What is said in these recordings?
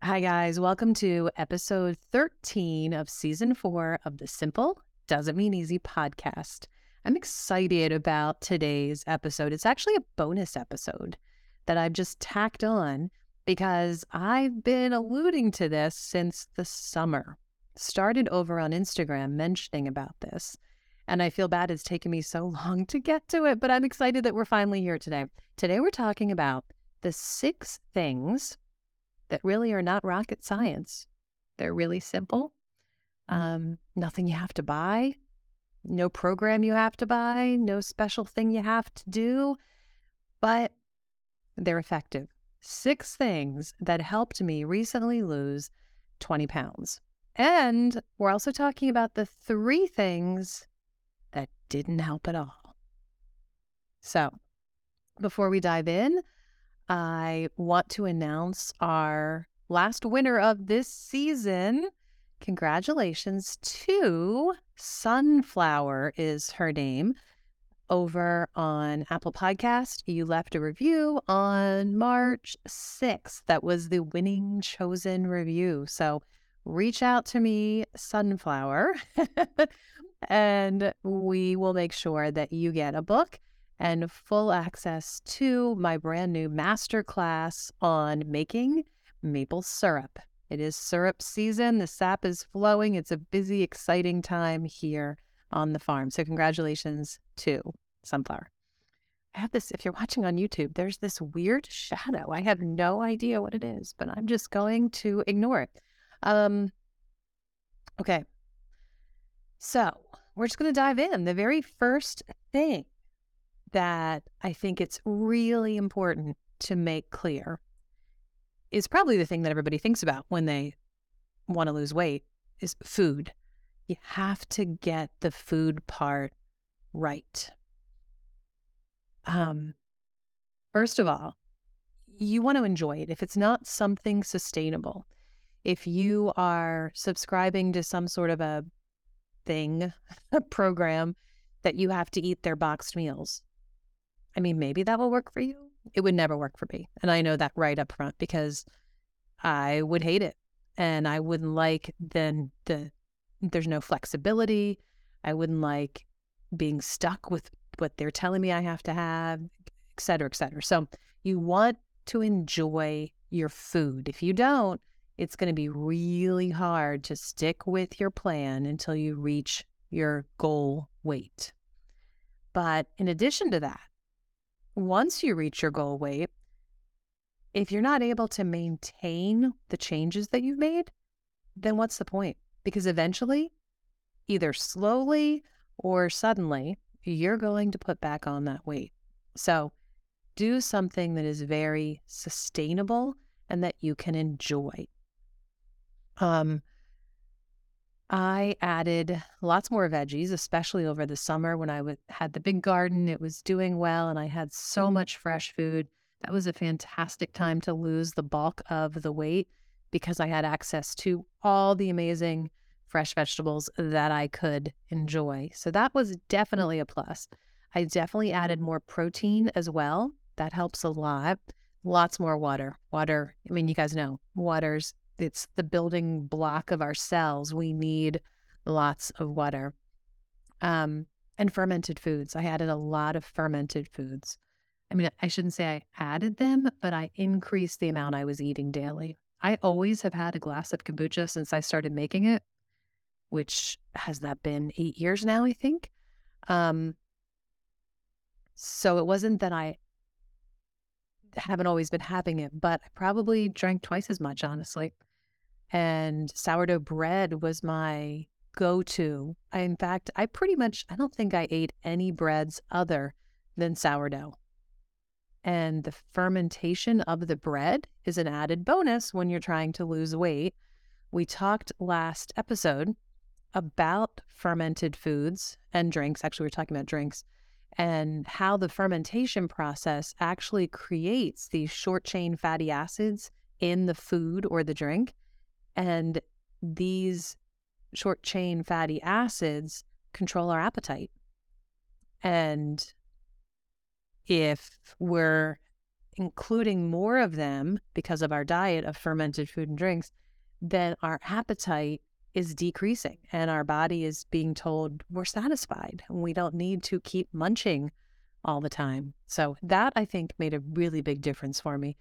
Hi, guys. Welcome to episode 13 of season four of the Simple Doesn't Mean Easy podcast. I'm excited about today's episode. It's actually a bonus episode that I've just tacked on because I've been alluding to this since the summer. Started over on Instagram mentioning about this. And I feel bad it's taken me so long to get to it, but I'm excited that we're finally here today. Today, we're talking about the six things that really are not rocket science. They're really simple. Um, nothing you have to buy, no program you have to buy, no special thing you have to do, but they're effective. Six things that helped me recently lose 20 pounds. And we're also talking about the three things that didn't help at all. So, before we dive in, I want to announce our last winner of this season. Congratulations to Sunflower is her name over on Apple Podcast. You left a review on March 6th. That was the winning chosen review. So reach out to me, Sunflower, and we will make sure that you get a book and full access to my brand new masterclass on making maple syrup. It is syrup season. The sap is flowing. It's a busy, exciting time here on the farm. So, congratulations to Sunflower. I have this, if you're watching on YouTube, there's this weird shadow. I have no idea what it is, but I'm just going to ignore it. Um, okay. So, we're just going to dive in. The very first thing that I think it's really important to make clear is probably the thing that everybody thinks about when they want to lose weight is food. You have to get the food part right. Um, first of all, you want to enjoy it. If it's not something sustainable, if you are subscribing to some sort of a thing, a program that you have to eat their boxed meals, I mean, maybe that will work for you. It would never work for me. And I know that right up front because I would hate it. And I wouldn't like then the there's no flexibility. I wouldn't like being stuck with what they're telling me I have to have, et cetera, et cetera. So you want to enjoy your food. If you don't, it's going to be really hard to stick with your plan until you reach your goal weight. But in addition to that, once you reach your goal weight, if you're not able to maintain the changes that you've made, then what's the point? Because eventually, either slowly or suddenly, you're going to put back on that weight. So do something that is very sustainable and that you can enjoy. Um, I added lots more veggies, especially over the summer when I w- had the big garden. It was doing well and I had so mm-hmm. much fresh food. That was a fantastic time to lose the bulk of the weight because I had access to all the amazing fresh vegetables that I could enjoy. So that was definitely a plus. I definitely added more protein as well. That helps a lot. Lots more water. Water, I mean, you guys know water's it's the building block of our cells. We need lots of water. Um, and fermented foods. I added a lot of fermented foods. I mean, I shouldn't say I added them, but I increased the amount I was eating daily. I always have had a glass of kombucha since I started making it, which has that been eight years now, I think. Um, so it wasn't that I haven't always been having it, but I probably drank twice as much, honestly and sourdough bread was my go-to. In fact, I pretty much I don't think I ate any breads other than sourdough. And the fermentation of the bread is an added bonus when you're trying to lose weight. We talked last episode about fermented foods and drinks. Actually, we are talking about drinks and how the fermentation process actually creates these short chain fatty acids in the food or the drink and these short chain fatty acids control our appetite. And if we're including more of them because of our diet of fermented food and drinks, then our appetite is decreasing and our body is being told we're satisfied and we don't need to keep munching all the time. So that I think made a really big difference for me.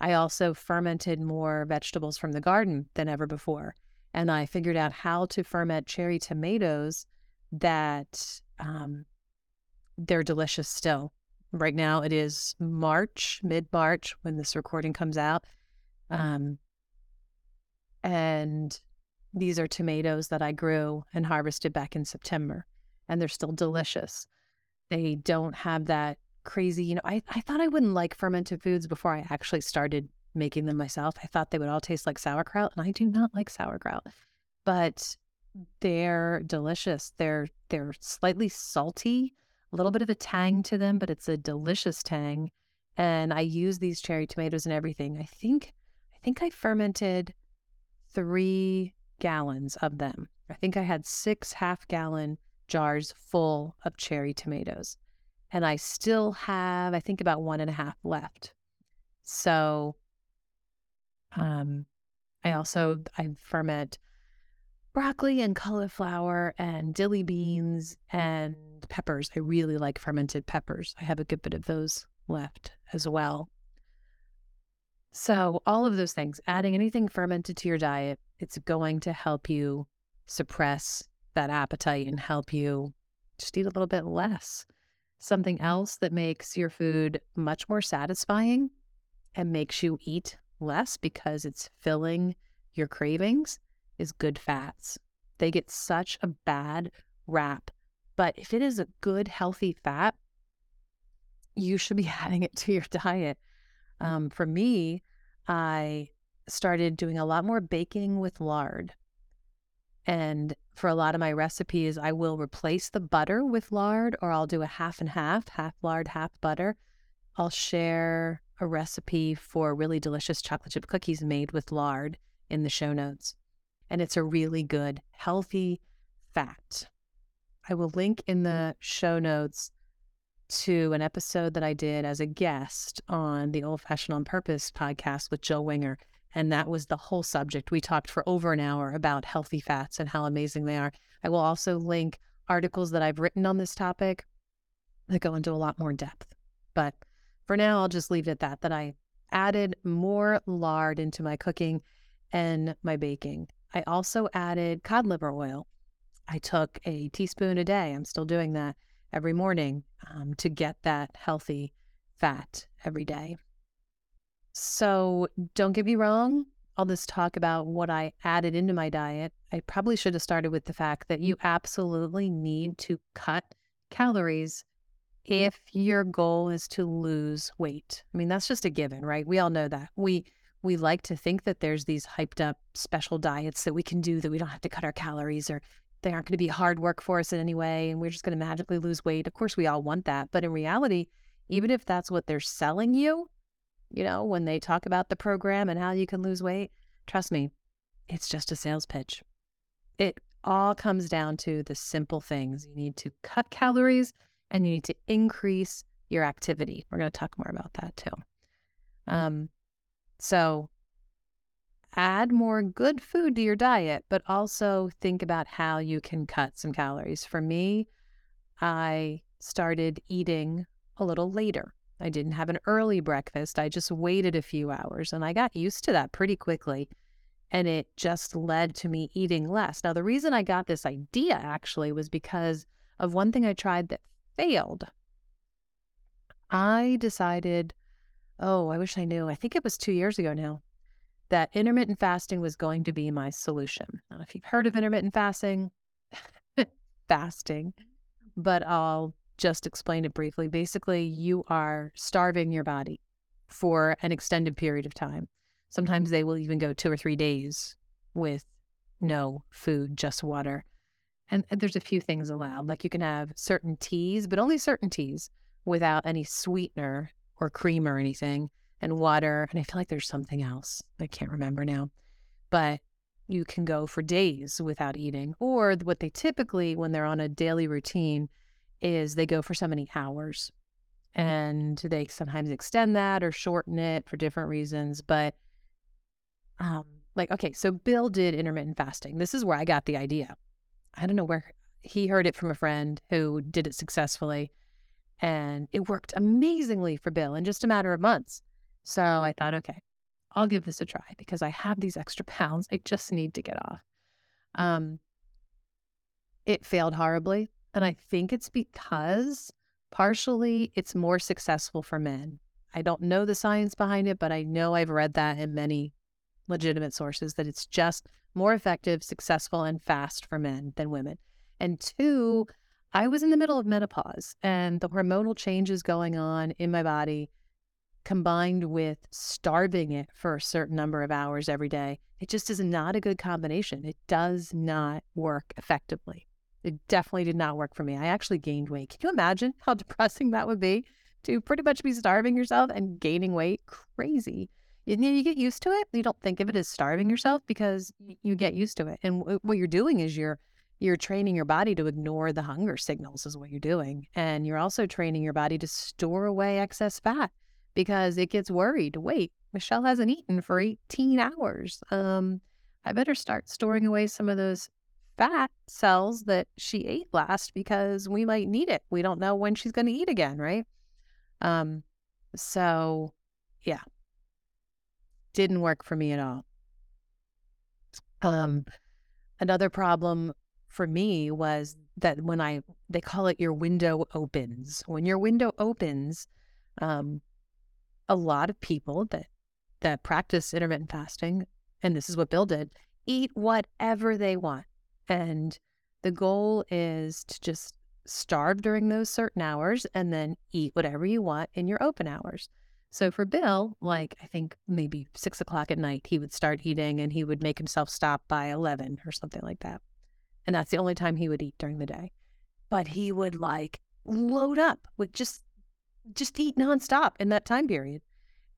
I also fermented more vegetables from the garden than ever before. And I figured out how to ferment cherry tomatoes that um, they're delicious still. Right now it is March, mid March, when this recording comes out. Um, and these are tomatoes that I grew and harvested back in September, and they're still delicious. They don't have that crazy, you know, I, I thought I wouldn't like fermented foods before I actually started making them myself. I thought they would all taste like sauerkraut, and I do not like sauerkraut. But they're delicious. They're they're slightly salty, a little bit of a tang to them, but it's a delicious tang. And I use these cherry tomatoes and everything. I think I think I fermented three gallons of them. I think I had six half gallon jars full of cherry tomatoes. And I still have, I think, about one and a half left. So um, I also I ferment broccoli and cauliflower and dilly beans and peppers. I really like fermented peppers. I have a good bit of those left as well. So, all of those things, adding anything fermented to your diet, it's going to help you suppress that appetite and help you just eat a little bit less. Something else that makes your food much more satisfying and makes you eat less because it's filling your cravings is good fats. They get such a bad rap. But if it is a good, healthy fat, you should be adding it to your diet. Um, for me, I started doing a lot more baking with lard. And for a lot of my recipes, I will replace the butter with lard, or I'll do a half and half, half lard, half butter. I'll share a recipe for really delicious chocolate chip cookies made with lard in the show notes and it's a really good, healthy fat. I will link in mm-hmm. the show notes to an episode that I did as a guest on the Old Fashioned on Purpose podcast with Jill Winger. And that was the whole subject. We talked for over an hour about healthy fats and how amazing they are. I will also link articles that I've written on this topic that go into a lot more depth. But for now, I'll just leave it at that, that I added more lard into my cooking and my baking. I also added cod liver oil. I took a teaspoon a day. I'm still doing that every morning um, to get that healthy fat every day. So don't get me wrong. All this talk about what I added into my diet, I probably should have started with the fact that you absolutely need to cut calories if your goal is to lose weight. I mean, that's just a given, right? We all know that. We we like to think that there's these hyped up special diets that we can do that we don't have to cut our calories or they aren't going to be hard work for us in any way and we're just going to magically lose weight. Of course, we all want that. But in reality, even if that's what they're selling you, you know, when they talk about the program and how you can lose weight, trust me, it's just a sales pitch. It all comes down to the simple things. You need to cut calories and you need to increase your activity. We're going to talk more about that too. Um, so add more good food to your diet, but also think about how you can cut some calories. For me, I started eating a little later. I didn't have an early breakfast. I just waited a few hours and I got used to that pretty quickly. And it just led to me eating less. Now, the reason I got this idea actually was because of one thing I tried that failed. I decided oh, I wish I knew. I think it was two years ago now that intermittent fasting was going to be my solution. I don't know if you've heard of intermittent fasting, fasting, but I'll just explain it briefly. Basically, you are starving your body for an extended period of time. Sometimes they will even go two or three days with no food, just water. And there's a few things allowed. Like you can have certain teas, but only certain teas without any sweetener or cream or anything and water. And I feel like there's something else. I can't remember now. But you can go for days without eating. Or what they typically, when they're on a daily routine, is they go for so many hours. and they sometimes extend that or shorten it for different reasons. But um, like, okay, so Bill did intermittent fasting. This is where I got the idea. I don't know where he heard it from a friend who did it successfully, and it worked amazingly for Bill in just a matter of months. So I thought, okay, I'll give this a try because I have these extra pounds I just need to get off. Um, it failed horribly. And I think it's because partially it's more successful for men. I don't know the science behind it, but I know I've read that in many legitimate sources that it's just more effective, successful, and fast for men than women. And two, I was in the middle of menopause and the hormonal changes going on in my body combined with starving it for a certain number of hours every day, it just is not a good combination. It does not work effectively. It definitely did not work for me. I actually gained weight. Can you imagine how depressing that would be to pretty much be starving yourself and gaining weight? Crazy. And you get used to it. You don't think of it as starving yourself because you get used to it. And what you're doing is you're you're training your body to ignore the hunger signals is what you're doing. And you're also training your body to store away excess fat because it gets worried. Wait, Michelle hasn't eaten for 18 hours. Um, I better start storing away some of those fat cells that she ate last because we might need it. We don't know when she's going to eat again, right? Um, so yeah, didn't work for me at all. Um, another problem for me was that when I they call it your window opens. When your window opens, um, a lot of people that that practice intermittent fasting, and this is what Bill did, eat whatever they want. And the goal is to just starve during those certain hours and then eat whatever you want in your open hours. So for Bill, like I think maybe six o'clock at night, he would start eating and he would make himself stop by 11 or something like that. And that's the only time he would eat during the day. But he would like load up with just just eat nonstop in that time period.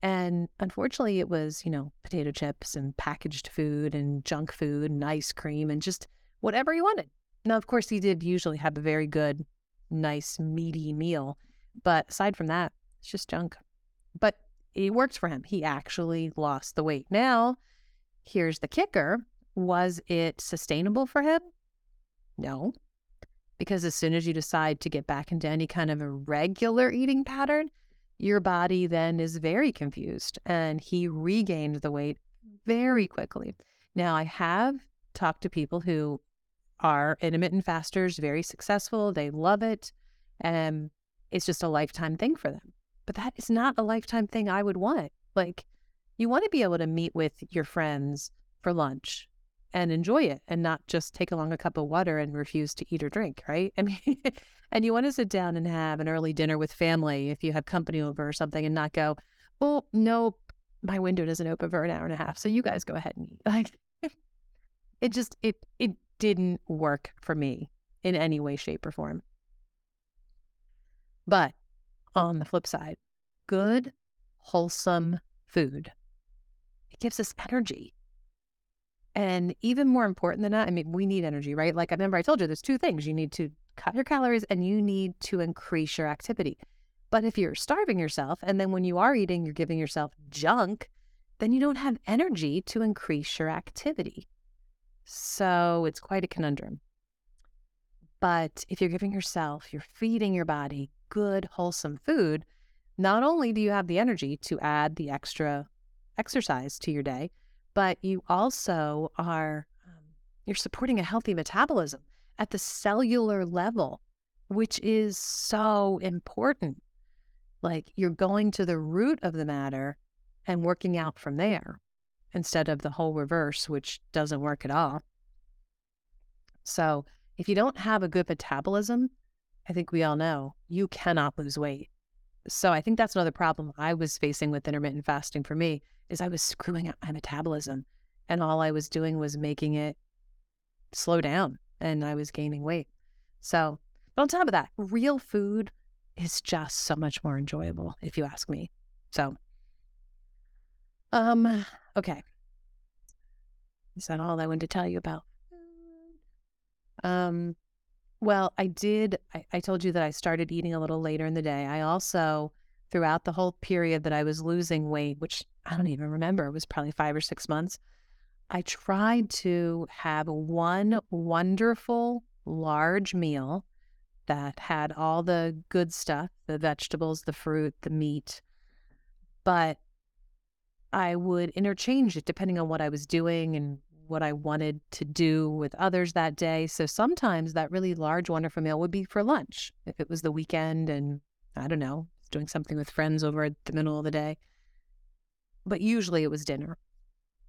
And unfortunately, it was, you know, potato chips and packaged food and junk food and ice cream and just whatever he wanted. Now, of course, he did usually have a very good, nice, meaty meal. But aside from that, it's just junk. But it worked for him. He actually lost the weight. Now, here's the kicker was it sustainable for him? No, because as soon as you decide to get back into any kind of a regular eating pattern, your body then is very confused and he regained the weight very quickly. Now, I have talked to people who are intermittent fasters, very successful, they love it, and it's just a lifetime thing for them. But that is not a lifetime thing I would want. Like, you want to be able to meet with your friends for lunch and enjoy it and not just take along a cup of water and refuse to eat or drink, right? I mean, and you want to sit down and have an early dinner with family if you have company over or something and not go, oh, well, no, my window doesn't open for an hour and a half. So you guys go ahead and eat. Like, it just, it, it didn't work for me in any way, shape, or form. But on the flip side, good, wholesome food, it gives us energy and even more important than that, I mean, we need energy, right? Like I remember I told you there's two things. You need to cut your calories and you need to increase your activity. But if you're starving yourself and then when you are eating, you're giving yourself junk, then you don't have energy to increase your activity. So it's quite a conundrum. But if you're giving yourself, you're feeding your body good, wholesome food, not only do you have the energy to add the extra exercise to your day, but you also are um, you're supporting a healthy metabolism at the cellular level, which is so important. Like you're going to the root of the matter and working out from there instead of the whole reverse, which doesn't work at all. So, if you don't have a good metabolism, I think we all know you cannot lose weight. So, I think that's another problem I was facing with intermittent fasting for me is I was screwing up my metabolism and all I was doing was making it slow down and I was gaining weight. So, but on top of that, real food is just so much more enjoyable if you ask me. So, um, okay. Is that all I wanted to tell you about? Um, Well, I did. I, I told you that I started eating a little later in the day. I also, throughout the whole period that I was losing weight, which I don't even remember, it was probably five or six months, I tried to have one wonderful large meal that had all the good stuff the vegetables, the fruit, the meat. But I would interchange it depending on what I was doing and what I wanted to do with others that day. So sometimes that really large, wonderful meal would be for lunch if it was the weekend and I don't know, doing something with friends over at the middle of the day. But usually it was dinner.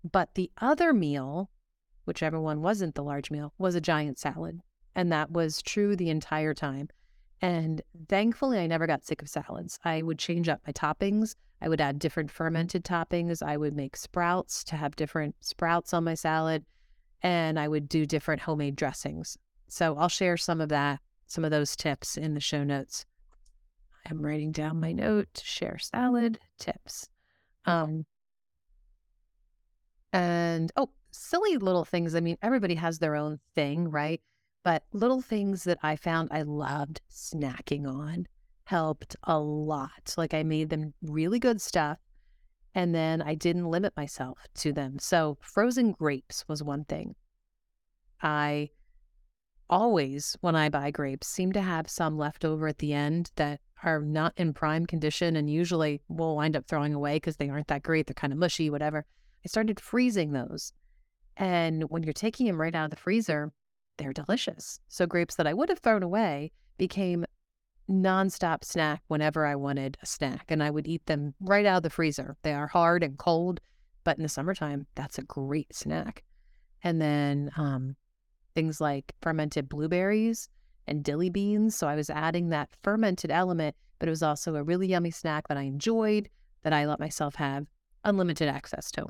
But the other meal, whichever one wasn't the large meal, was a giant salad. And that was true the entire time. And thankfully, I never got sick of salads. I would change up my toppings. I would add different fermented toppings. I would make sprouts to have different sprouts on my salad. And I would do different homemade dressings. So I'll share some of that, some of those tips in the show notes. I'm writing down my note to share salad tips. Um, and oh, silly little things. I mean, everybody has their own thing, right? But little things that I found I loved snacking on helped a lot. Like I made them really good stuff and then I didn't limit myself to them. So frozen grapes was one thing. I always, when I buy grapes, seem to have some left over at the end that are not in prime condition and usually we'll wind up throwing away because they aren't that great. They're kind of mushy, whatever. I started freezing those. And when you're taking them right out of the freezer, they're delicious. So grapes that I would have thrown away became nonstop snack whenever I wanted a snack, and I would eat them right out of the freezer. They are hard and cold, but in the summertime, that's a great snack. And then um, things like fermented blueberries and dilly beans. So I was adding that fermented element, but it was also a really yummy snack that I enjoyed that I let myself have unlimited access to.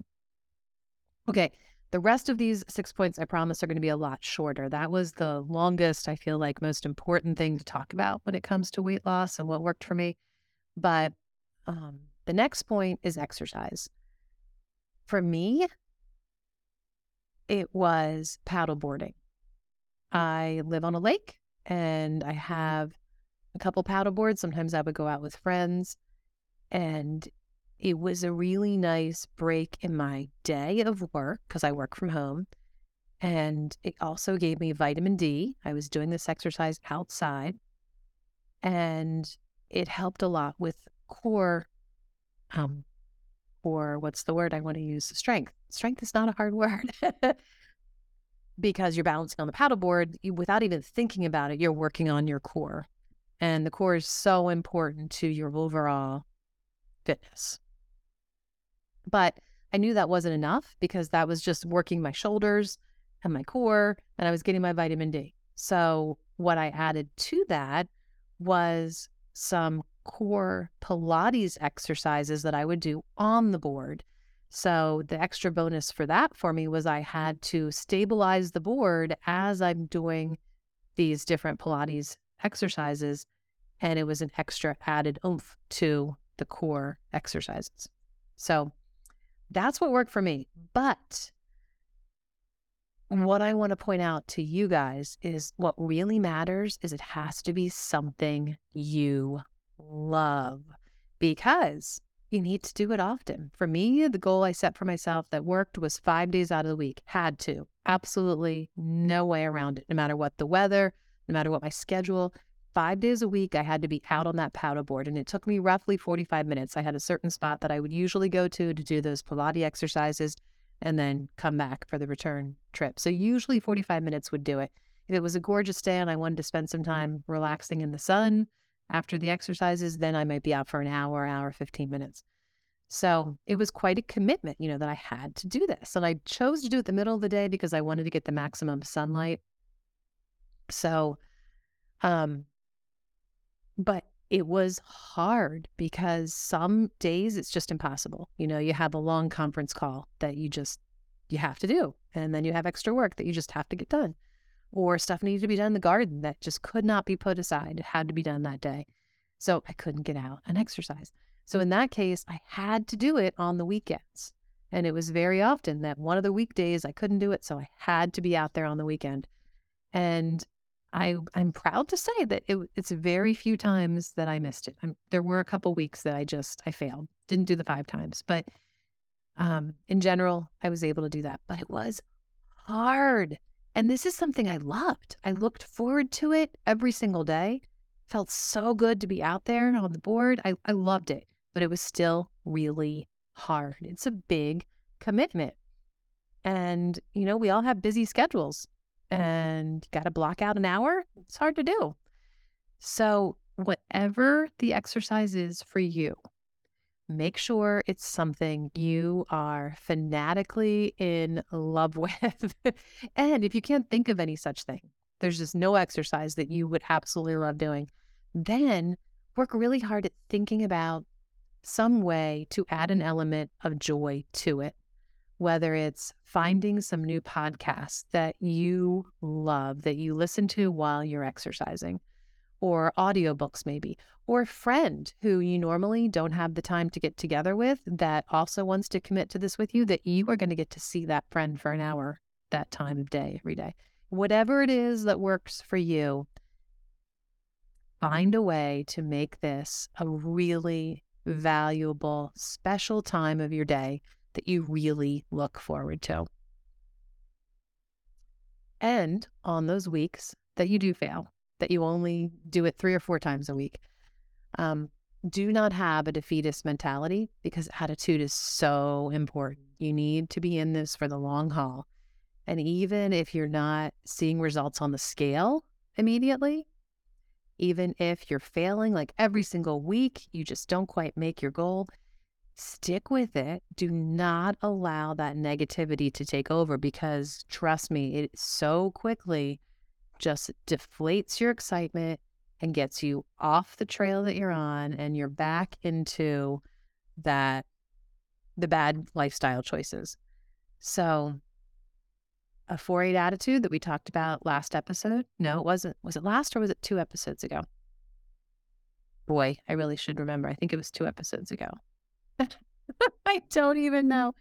Okay, the rest of these six points, I promise, are going to be a lot shorter. That was the longest, I feel like, most important thing to talk about when it comes to weight loss and what worked for me. But um, the next point is exercise. For me, it was paddleboarding. I live on a lake and I have a couple paddle boards. Sometimes I would go out with friends. And it was a really nice break in my day of work because I work from home. And it also gave me vitamin D. I was doing this exercise outside and it helped a lot with core um or what's the word I want to use? Strength. Strength is not a hard word. because you're balancing on the paddleboard, you, without even thinking about it, you're working on your core. And the core is so important to your overall fitness. But I knew that wasn't enough because that was just working my shoulders and my core, and I was getting my vitamin D. So, what I added to that was some core Pilates exercises that I would do on the board. So, the extra bonus for that for me was I had to stabilize the board as I'm doing these different Pilates exercises. And it was an extra added oomph to the core exercises. So, that's what worked for me. But what I want to point out to you guys is what really matters is it has to be something you love because you need to do it often. For me, the goal I set for myself that worked was five days out of the week. Had to. Absolutely no way around it, no matter what the weather, no matter what my schedule five days a week, I had to be out on that paddle board. And it took me roughly 45 minutes. I had a certain spot that I would usually go to to do those Pilates exercises and then come back for the return trip. So usually 45 minutes would do it. If it was a gorgeous day and I wanted to spend some time relaxing in the sun after the exercises, then I might be out for an hour, hour, 15 minutes. So it was quite a commitment, you know, that I had to do this. And I chose to do it the middle of the day because I wanted to get the maximum sunlight. So um but it was hard because some days it's just impossible. You know, you have a long conference call that you just you have to do, and then you have extra work that you just have to get done. Or stuff needed to be done in the garden that just could not be put aside. It had to be done that day. So I couldn't get out and exercise. So in that case, I had to do it on the weekends. And it was very often that one of the weekdays I couldn't do it. So I had to be out there on the weekend. And I I'm proud to say that it, it's very few times that I missed it. I'm, there were a couple weeks that I just I failed, didn't do the five times, but um, in general, I was able to do that. But it was hard, and this is something I loved. I looked forward to it every single day. Felt so good to be out there on the board. I, I loved it, but it was still really hard. It's a big commitment. And, you know, we all have busy schedules and you got to block out an hour. It's hard to do. So, whatever the exercise is for you, make sure it's something you are fanatically in love with. and if you can't think of any such thing, there's just no exercise that you would absolutely love doing, then work really hard at thinking about some way to add an element of joy to it whether it's finding some new podcasts that you love, that you listen to while you're exercising, or audiobooks maybe, or a friend who you normally don't have the time to get together with that also wants to commit to this with you, that you are going to get to see that friend for an hour that time of day every day. Whatever it is that works for you, find a way to make this a really valuable, special time of your day that you really look forward to. And on those weeks that you do fail, that you only do it three or four times a week, um, do not have a defeatist mentality because attitude is so important. You need to be in this for the long haul. And even if you're not seeing results on the scale immediately, even if you're failing like every single week, you just don't quite make your goal, stick with it. Do not allow that negativity to take over because trust me, it so quickly just deflates your excitement and gets you off the trail that you're on and you're back into that the bad lifestyle choices. So a 4-8 attitude that we talked about last episode. No, it wasn't. Was it last or was it two episodes ago? Boy, I really should remember. I think it was two episodes ago. I don't even know.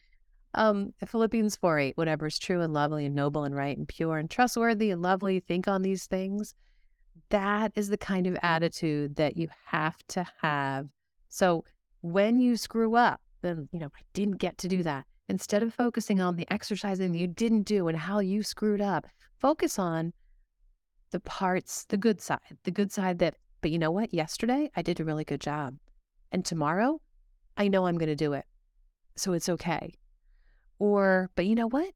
Um, Philippians 4 8, whatever is true and lovely and noble and right and pure and trustworthy and lovely, think on these things. That is the kind of attitude that you have to have. So when you screw up, then, you know, I didn't get to do that. Instead of focusing on the exercising that you didn't do and how you screwed up, focus on the parts, the good side, the good side that, but you know what? Yesterday I did a really good job. And tomorrow I know I'm going to do it. So it's okay. Or, but you know what?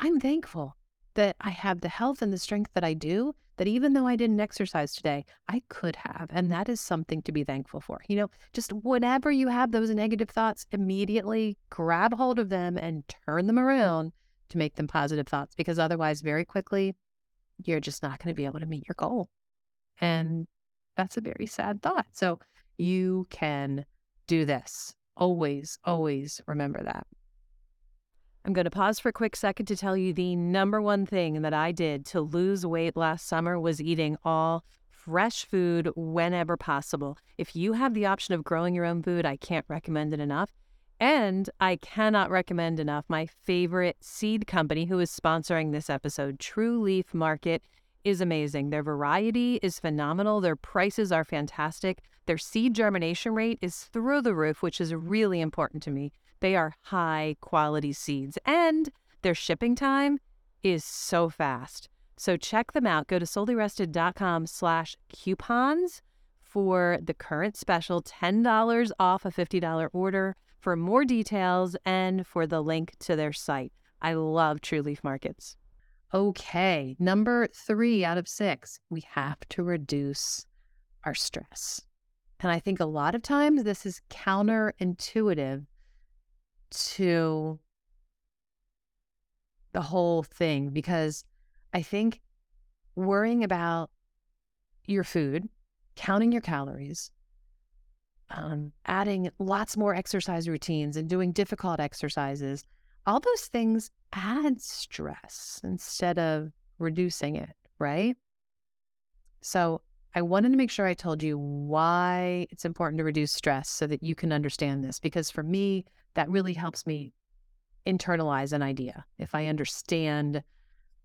I'm thankful that I have the health and the strength that I do, that even though I didn't exercise today, I could have. And that is something to be thankful for. You know, just whenever you have those negative thoughts, immediately grab hold of them and turn them around to make them positive thoughts, because otherwise, very quickly, you're just not going to be able to meet your goal. And that's a very sad thought. So you can do this. Always, always remember that. I'm going to pause for a quick second to tell you the number one thing that I did to lose weight last summer was eating all fresh food whenever possible. If you have the option of growing your own food, I can't recommend it enough. And I cannot recommend enough my favorite seed company who is sponsoring this episode, True Leaf Market is amazing. Their variety is phenomenal. Their prices are fantastic. Their seed germination rate is through the roof, which is really important to me. They are high quality seeds and their shipping time is so fast. So check them out. Go to soulyrested.com slash coupons for the current special $10 off a $50 order for more details and for the link to their site. I love True Leaf Markets okay. Number three out of six, we have to reduce our stress. And I think a lot of times this is counterintuitive to the whole thing because I think worrying about your food, counting your calories, um, adding lots more exercise routines and doing difficult exercises all those things add stress instead of reducing it, right? So I wanted to make sure I told you why it's important to reduce stress so that you can understand this. Because for me, that really helps me internalize an idea. If I understand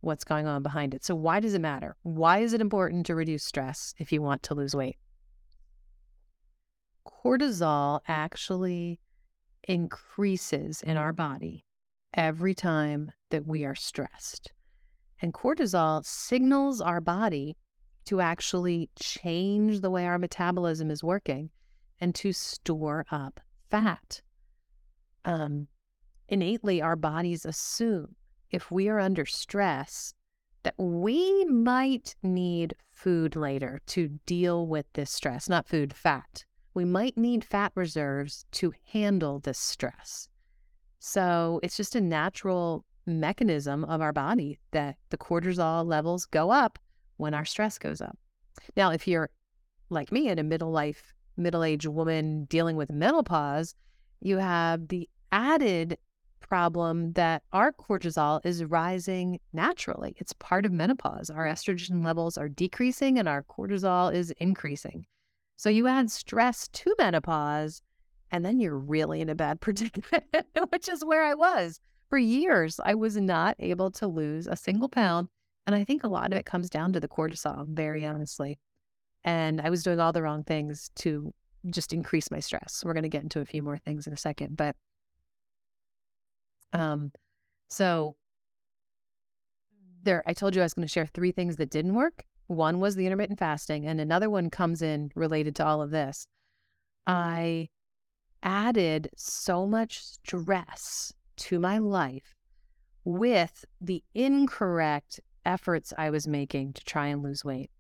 what's going on behind it. So, why does it matter? Why is it important to reduce stress if you want to lose weight? Cortisol actually increases in our body every time that we are stressed. And cortisol signals our body to actually change the way our metabolism is working and to store up fat. Um, innately, our bodies assume if we are under stress that we might need food later to deal with this stress, not food, fat. We might need fat reserves to handle this stress. So it's just a natural mechanism of our body that the cortisol levels go up when our stress goes up. Now, if you're like me in a middle life, middle aged woman dealing with menopause, you have the added problem that our cortisol is rising naturally. It's part of menopause. Our estrogen levels are decreasing and our cortisol is increasing. So you add stress to menopause, and then you're really in a bad predicament, which is where I was. For years, I was not able to lose a single pound. And I think a lot of it comes down to the cortisol, very honestly. And I was doing all the wrong things to just increase my stress. We're going to get into a few more things in a second. But um, so there, I told you I was going to share three things that didn't work. One was the intermittent fasting, and another one comes in related to all of this. I added so much stress to my life with the incorrect efforts I was making to try and lose weight,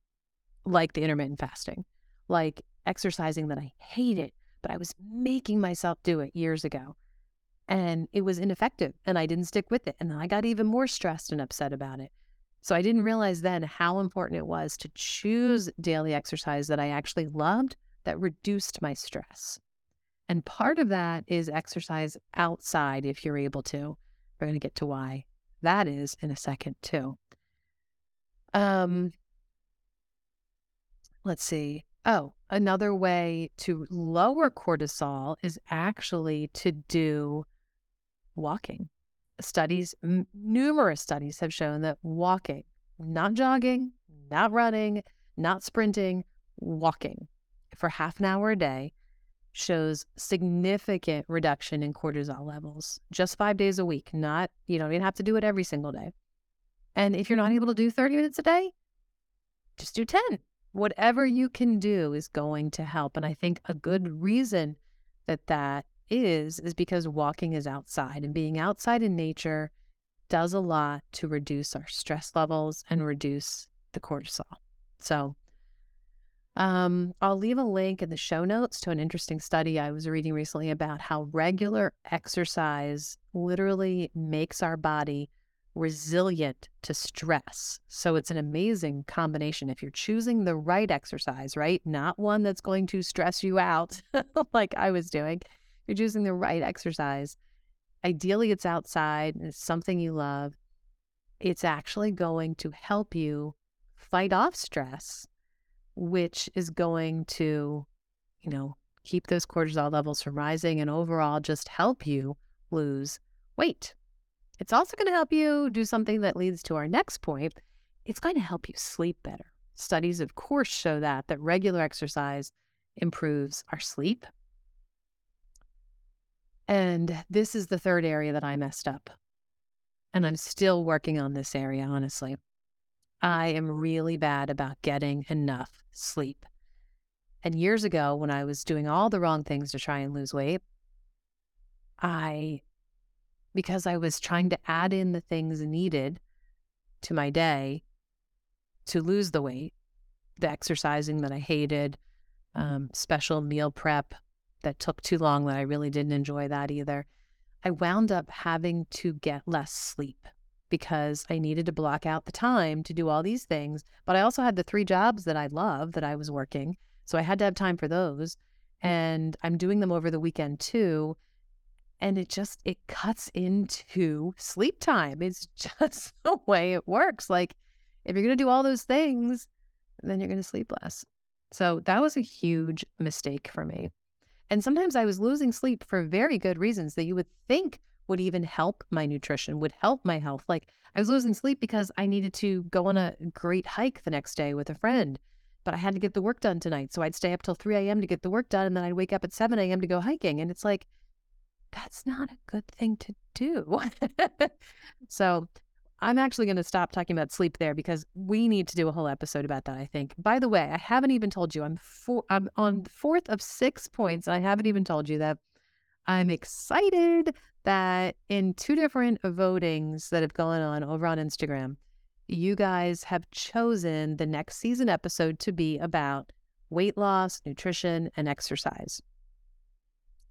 like the intermittent fasting, like exercising that I hated, but I was making myself do it years ago. And it was ineffective, and I didn't stick with it. And then I got even more stressed and upset about it. So I didn't realize then how important it was to choose daily exercise that I actually loved that reduced my stress. And part of that is exercise outside if you're able to. We're going to get to why that is in a second, too. Um, let's see. Oh, another way to lower cortisol is actually to do walking. Studies, m- numerous studies have shown that walking, not jogging, not running, not sprinting, walking for half an hour a day shows significant reduction in cortisol levels just five days a week. Not, you don't even have to do it every single day. And if you're not mm-hmm. able to do 30 minutes a day, just do 10. Whatever you can do is going to help. And I think a good reason that that is, is because walking is outside and being outside in nature does a lot to reduce our stress levels and reduce the cortisol. So, um, I'll leave a link in the show notes to an interesting study I was reading recently about how regular exercise literally makes our body resilient to stress. So it's an amazing combination. If you're choosing the right exercise, right? Not one that's going to stress you out like I was doing. You're choosing the right exercise. Ideally, it's outside and it's something you love. It's actually going to help you fight off stress which is going to, you know, keep those cortisol levels from rising and overall just help you lose weight. It's also going to help you do something that leads to our next point. It's going to help you sleep better. Studies, of course, show that that regular exercise improves our sleep. And this is the third area that I messed up. And I'm still working on this area, honestly. I am really bad about getting enough sleep. And years ago, when I was doing all the wrong things to try and lose weight, I, because I was trying to add in the things needed to my day to lose the weight, the exercising that I hated, um, special meal prep that took too long that I really didn't enjoy that either. I wound up having to get less sleep because I needed to block out the time to do all these things. But I also had the three jobs that I love that I was working. So I had to have time for those. Mm. And I'm doing them over the weekend too. And it just it cuts into sleep time. It's just the way it works. Like if you're gonna do all those things, then you're gonna sleep less. So that was a huge mistake for me. And sometimes I was losing sleep for very good reasons that you would think would even help my nutrition, would help my health. Like I was losing sleep because I needed to go on a great hike the next day with a friend, but I had to get the work done tonight. So I'd stay up till 3 a.m. to get the work done. And then I'd wake up at 7 a.m. to go hiking. And it's like, that's not a good thing to do. so I'm actually going to stop talking about sleep there because we need to do a whole episode about that, I think. By the way, I haven't even told you I'm four, I'm on fourth of six points. I haven't even told you that I'm excited that in two different votings that have gone on over on Instagram, you guys have chosen the next season episode to be about weight loss, nutrition, and exercise.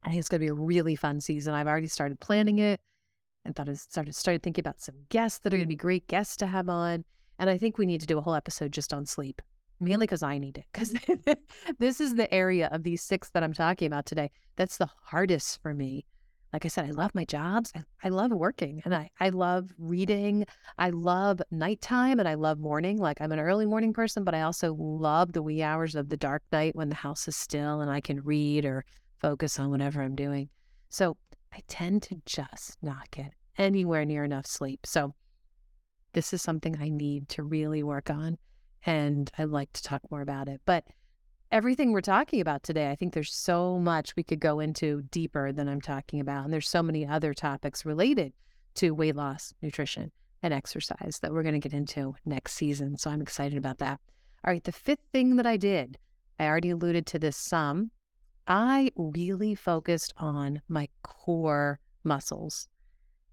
I think it's going to be a really fun season. I've already started planning it and thought I started started thinking about some guests that are going to be mm-hmm. great guests to have on. And I think we need to do a whole episode just on sleep, mainly because I need it. Because this is the area of these six that I'm talking about today that's the hardest for me. Like I said, I love my jobs. I, I love working and I, I love reading. I love nighttime and I love morning. Like I'm an early morning person, but I also love the wee hours of the dark night when the house is still and I can read or focus on whatever I'm doing. So I tend to just not get anywhere near enough sleep. So this is something I need to really work on. And I'd like to talk more about it. But everything we're talking about today, I think there's so much we could go into deeper than I'm talking about. And there's so many other topics related to weight loss, nutrition, and exercise that we're going to get into next season. So I'm excited about that. All right. The fifth thing that I did, I already alluded to this some. I really focused on my core muscles.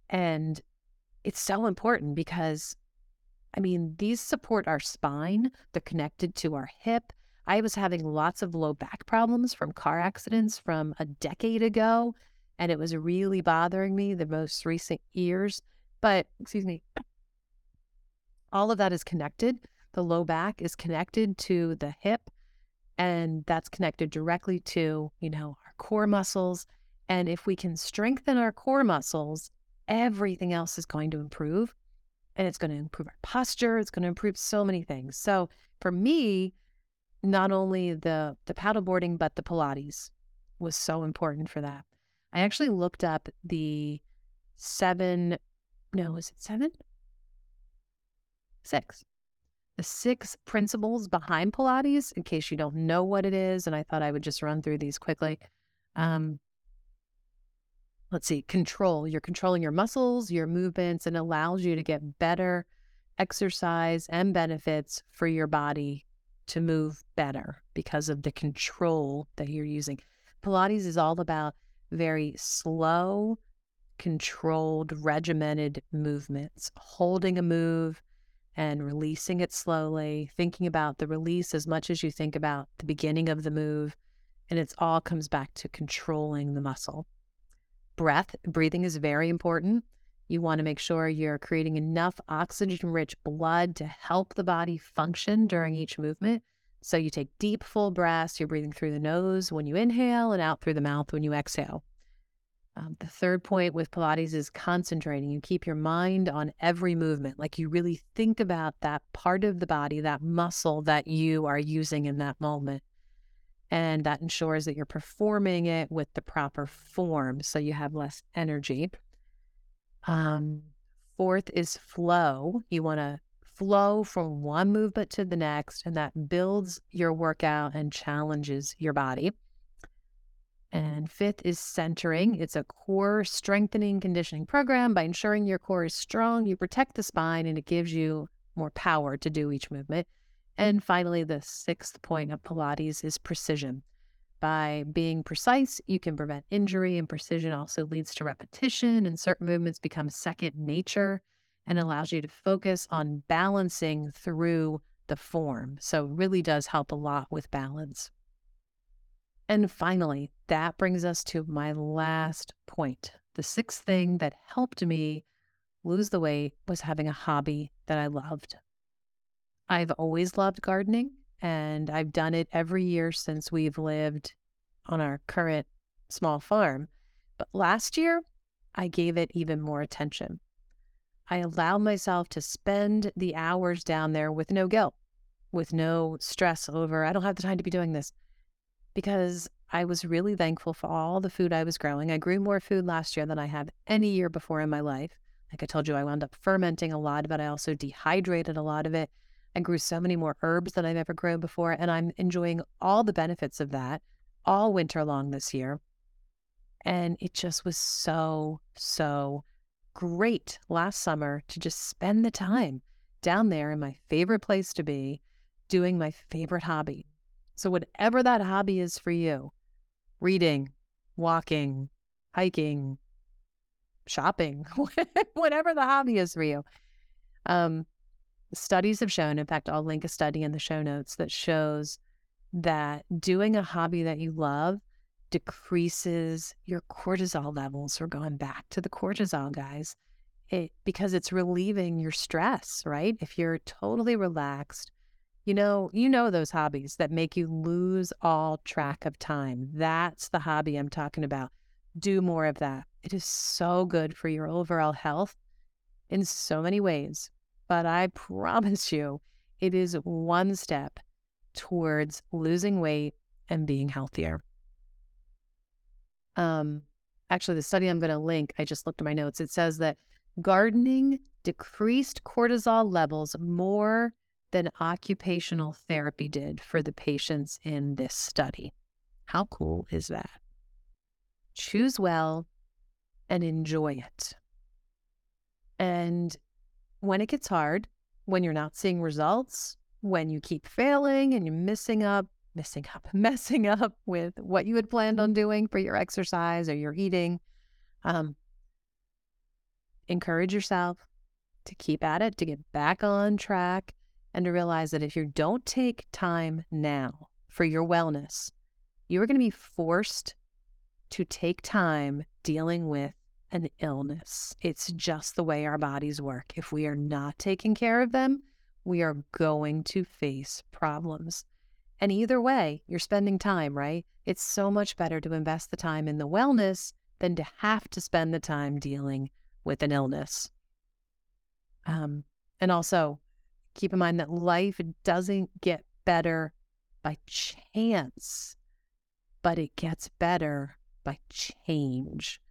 And it's so important because, I mean, these support our spine, they're connected to our hip. I was having lots of low back problems from car accidents from a decade ago, and it was really bothering me the most recent years. But, excuse me, all of that is connected. The low back is connected to the hip and that's connected directly to, you know, our core muscles. And if we can strengthen our core muscles, everything else is going to improve. And it's going to improve our posture. It's going to improve so many things. So for me, not only the the paddleboarding, but the Pilates was so important for that. I actually looked up the seven, no, is it seven? Six the six principles behind Pilates in case you don't know what it is. And I thought I would just run through these quickly. Um, let's see, control. You're controlling your muscles, your movements, and allows you to get better exercise and benefits for your body to move better because of the control that you're using. Pilates is all about very slow, controlled, regimented movements, holding a move and releasing it slowly, thinking about the release as much as you think about the beginning of the move. And it all comes back to controlling the muscle. Breath, breathing is very important. You want to make sure you're creating enough oxygen rich blood to help the body function during each movement. So you take deep, full breaths. You're breathing through the nose when you inhale and out through the mouth when you exhale. Um, the third point with Pilates is concentrating. You keep your mind on every movement, like you really think about that part of the body, that muscle that you are using in that moment. And that ensures that you're performing it with the proper form so you have less energy. Um, fourth is flow. You want to flow from one movement to the next, and that builds your workout and challenges your body. And fifth is centering. It's a core strengthening conditioning program. By ensuring your core is strong, you protect the spine and it gives you more power to do each movement. And finally, the sixth point of Pilates is precision. By being precise, you can prevent injury, and precision also leads to repetition, and certain movements become second nature and allows you to focus on balancing through the form. So, really does help a lot with balance. And finally, that brings us to my last point. The sixth thing that helped me lose the weight was having a hobby that I loved. I've always loved gardening and I've done it every year since we've lived on our current small farm. But last year, I gave it even more attention. I allowed myself to spend the hours down there with no guilt, with no stress over, I don't have the time to be doing this because I was really thankful for all the food I was growing. I grew more food last year than I have any year before in my life. Like I told you, I wound up fermenting a lot but. I also dehydrated a lot of it. I grew so many more herbs than I've ever grown before. And I'm enjoying all the benefits of that all winter long this year. And it just was so, so great last summer to just spend the time down there in my favorite place to be doing my favorite hobby. So, whatever that hobby is for you reading, walking, hiking, shopping, whatever the hobby is for you. Um, studies have shown, in fact, I'll link a study in the show notes that shows that doing a hobby that you love decreases your cortisol levels. We're going back to the cortisol, guys. It because it's relieving your stress, right? If you're totally relaxed, you know, you know those hobbies that make you lose all track of time. That's the hobby I'm talking about. Do more of that. It is so good for your overall health in so many ways. But I promise you, it is one step towards losing weight and being healthier. Um, actually, the study I'm going to link, I just looked at my notes. It says that gardening decreased cortisol levels more than occupational therapy did for the patients in this study. How cool is that? Choose well and enjoy it. And when it gets hard, when you're not seeing results, when you keep failing and you're missing up, missing up, messing up with what you had planned on doing for your exercise or your eating. Um, encourage yourself to keep at it, to get back on track, and to realize that if you don't take time now for your wellness, you are going to be forced to take time dealing with an illness. It's just the way our bodies work. If we are not taking care of them, we are going to face problems. And either way, you're spending time, right? It's so much better to invest the time in the wellness than to have to spend the time dealing with an illness. Um, and also, keep in mind that life doesn't get better by chance, but it gets better by change.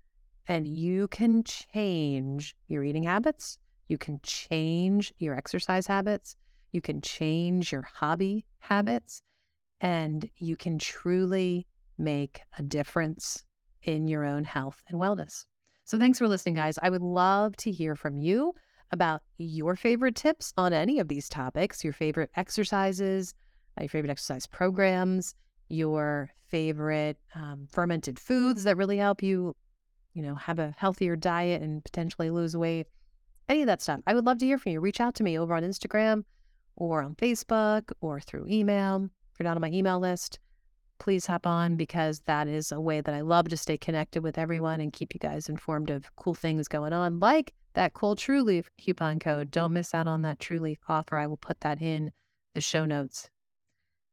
And you can change your eating habits, you can change your exercise habits, you can change your hobby habits, and you can truly make a difference in your own health and wellness. So, thanks for listening, guys. I would love to hear from you about your favorite tips on any of these topics, your favorite exercises, uh, your favorite exercise programs, your favorite um, fermented foods that really help you, you know, have a healthier diet and potentially lose weight. Any of that stuff. I would love to hear from you. Reach out to me over on Instagram or on Facebook or through email. If you're not on my email list, please hop on because that is a way that I love to stay connected with everyone and keep you guys informed of cool things going on, like that cool True Leaf coupon code. Don't miss out on that True Leaf offer. I will put that in the show notes.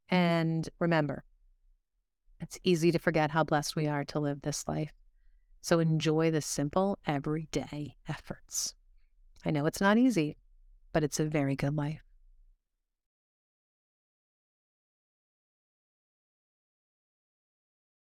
And remember, it's easy to forget how blessed we are to live this life. So enjoy the simple, everyday efforts. I know it's not easy, but it's a very good life.